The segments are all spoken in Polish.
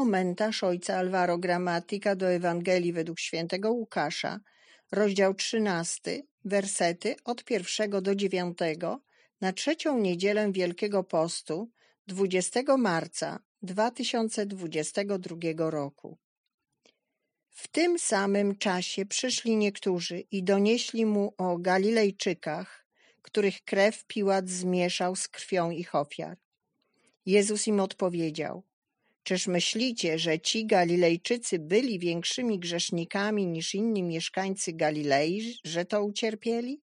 komentarz ojca Alvaro Gramatika do Ewangelii według świętego Łukasza, rozdział 13, wersety od pierwszego do dziewiątego na trzecią niedzielę Wielkiego Postu 20 marca 2022 roku. W tym samym czasie przyszli niektórzy i donieśli mu o Galilejczykach, których krew Piłat zmieszał z krwią ich ofiar. Jezus im odpowiedział: Czyż myślicie, że ci Galilejczycy byli większymi grzesznikami niż inni mieszkańcy Galilei, że to ucierpieli?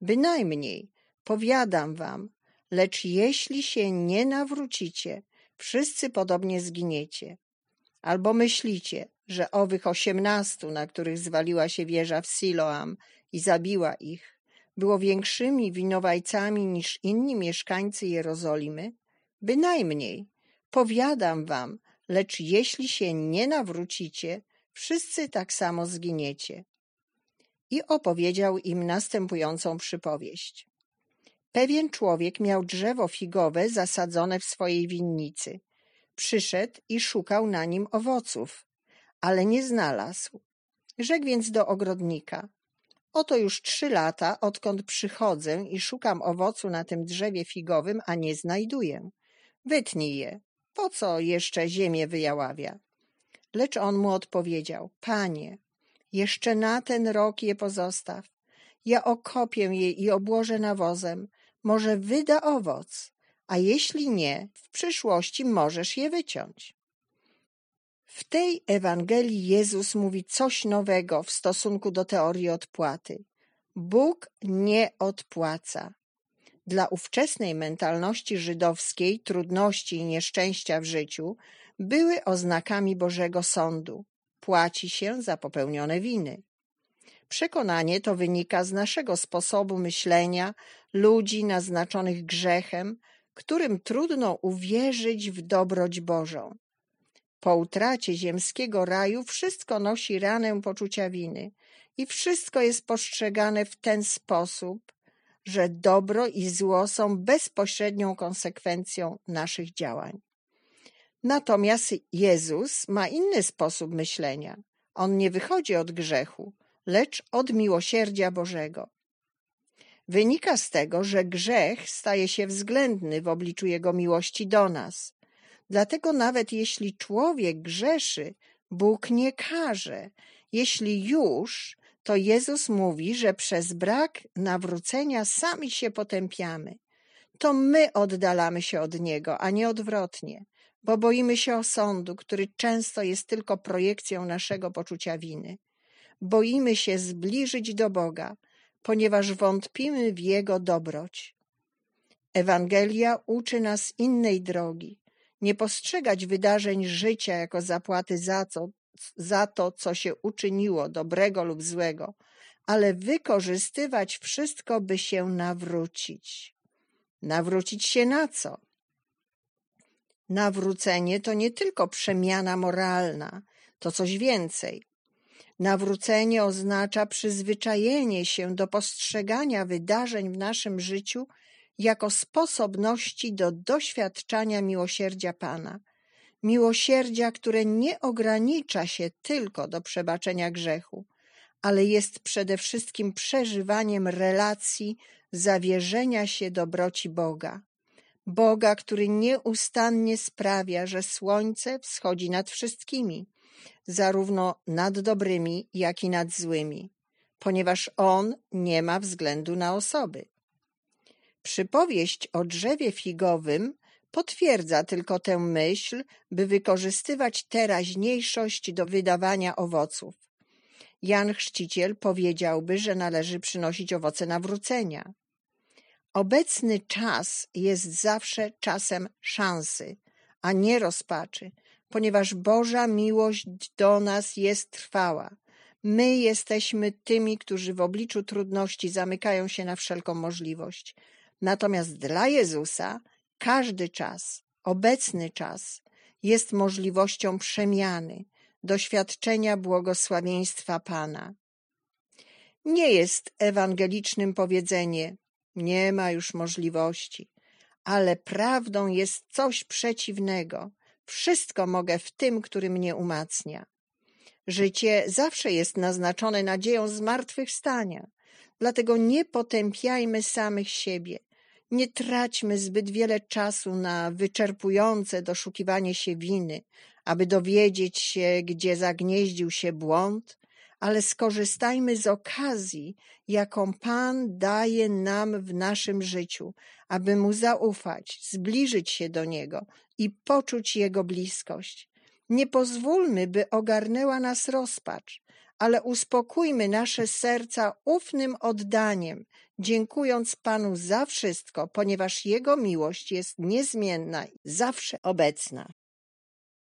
Bynajmniej, powiadam wam, lecz jeśli się nie nawrócicie, wszyscy podobnie zginiecie. Albo myślicie, że owych osiemnastu, na których zwaliła się wieża w Siloam i zabiła ich, było większymi winowajcami niż inni mieszkańcy Jerozolimy? Bynajmniej, powiadam wam, lecz jeśli się nie nawrócicie, wszyscy tak samo zginiecie. I opowiedział im następującą przypowieść. Pewien człowiek miał drzewo figowe zasadzone w swojej winnicy. Przyszedł i szukał na nim owoców, ale nie znalazł. Rzekł więc do ogrodnika: Oto już trzy lata, odkąd przychodzę i szukam owocu na tym drzewie figowym, a nie znajduję. Wytnij je. Po co jeszcze ziemię wyjaławia? Lecz on mu odpowiedział: Panie, jeszcze na ten rok je pozostaw. Ja okopię je i obłożę nawozem. Może wyda owoc, a jeśli nie, w przyszłości możesz je wyciąć. W tej Ewangelii Jezus mówi coś nowego w stosunku do teorii odpłaty. Bóg nie odpłaca. Dla ówczesnej mentalności żydowskiej trudności i nieszczęścia w życiu były oznakami Bożego Sądu. Płaci się za popełnione winy. Przekonanie to wynika z naszego sposobu myślenia ludzi naznaczonych grzechem, którym trudno uwierzyć w dobroć Bożą. Po utracie ziemskiego raju wszystko nosi ranę poczucia winy i wszystko jest postrzegane w ten sposób, że dobro i zło są bezpośrednią konsekwencją naszych działań. Natomiast Jezus ma inny sposób myślenia. On nie wychodzi od grzechu, lecz od miłosierdzia Bożego. Wynika z tego, że grzech staje się względny w obliczu Jego miłości do nas. Dlatego nawet jeśli człowiek grzeszy, Bóg nie karze. Jeśli już, to Jezus mówi, że przez brak nawrócenia sami się potępiamy. To my oddalamy się od Niego, a nie odwrotnie, bo boimy się osądu, który często jest tylko projekcją naszego poczucia winy. Boimy się zbliżyć do Boga, ponieważ wątpimy w Jego dobroć. Ewangelia uczy nas innej drogi, nie postrzegać wydarzeń życia jako zapłaty za to, za to, co się uczyniło, dobrego lub złego, ale wykorzystywać wszystko, by się nawrócić. Nawrócić się na co? Nawrócenie to nie tylko przemiana moralna, to coś więcej. Nawrócenie oznacza przyzwyczajenie się do postrzegania wydarzeń w naszym życiu jako sposobności do doświadczania miłosierdzia Pana. Miłosierdzia, które nie ogranicza się tylko do przebaczenia grzechu, ale jest przede wszystkim przeżywaniem relacji zawierzenia się dobroci Boga. Boga, który nieustannie sprawia, że słońce wschodzi nad wszystkimi, zarówno nad dobrymi, jak i nad złymi, ponieważ On nie ma względu na osoby. Przypowieść o drzewie figowym potwierdza tylko tę myśl, by wykorzystywać teraźniejszość do wydawania owoców. Jan Chrzciciel powiedziałby, że należy przynosić owoce nawrócenia. Obecny czas jest zawsze czasem szansy, a nie rozpaczy, ponieważ Boża miłość do nas jest trwała. My jesteśmy tymi, którzy w obliczu trudności zamykają się na wszelką możliwość. Natomiast dla Jezusa każdy czas, obecny czas jest możliwością przemiany, doświadczenia błogosławieństwa Pana. Nie jest ewangelicznym powiedzenie nie ma już możliwości, ale prawdą jest coś przeciwnego, Wszystko mogę w tym, który mnie umacnia. Życie zawsze jest naznaczone nadzieją zmartwychwstania. Dlatego nie potępiajmy samych siebie. Nie traćmy zbyt wiele czasu na wyczerpujące doszukiwanie się winy, aby dowiedzieć się, gdzie zagnieździł się błąd, ale skorzystajmy z okazji, jaką Pan daje nam w naszym życiu, aby Mu zaufać, zbliżyć się do Niego i poczuć Jego bliskość. Nie pozwólmy, by ogarnęła nas rozpacz, ale uspokójmy nasze serca ufnym oddaniem, dziękując Panu za wszystko, ponieważ Jego miłość jest niezmienna i zawsze obecna.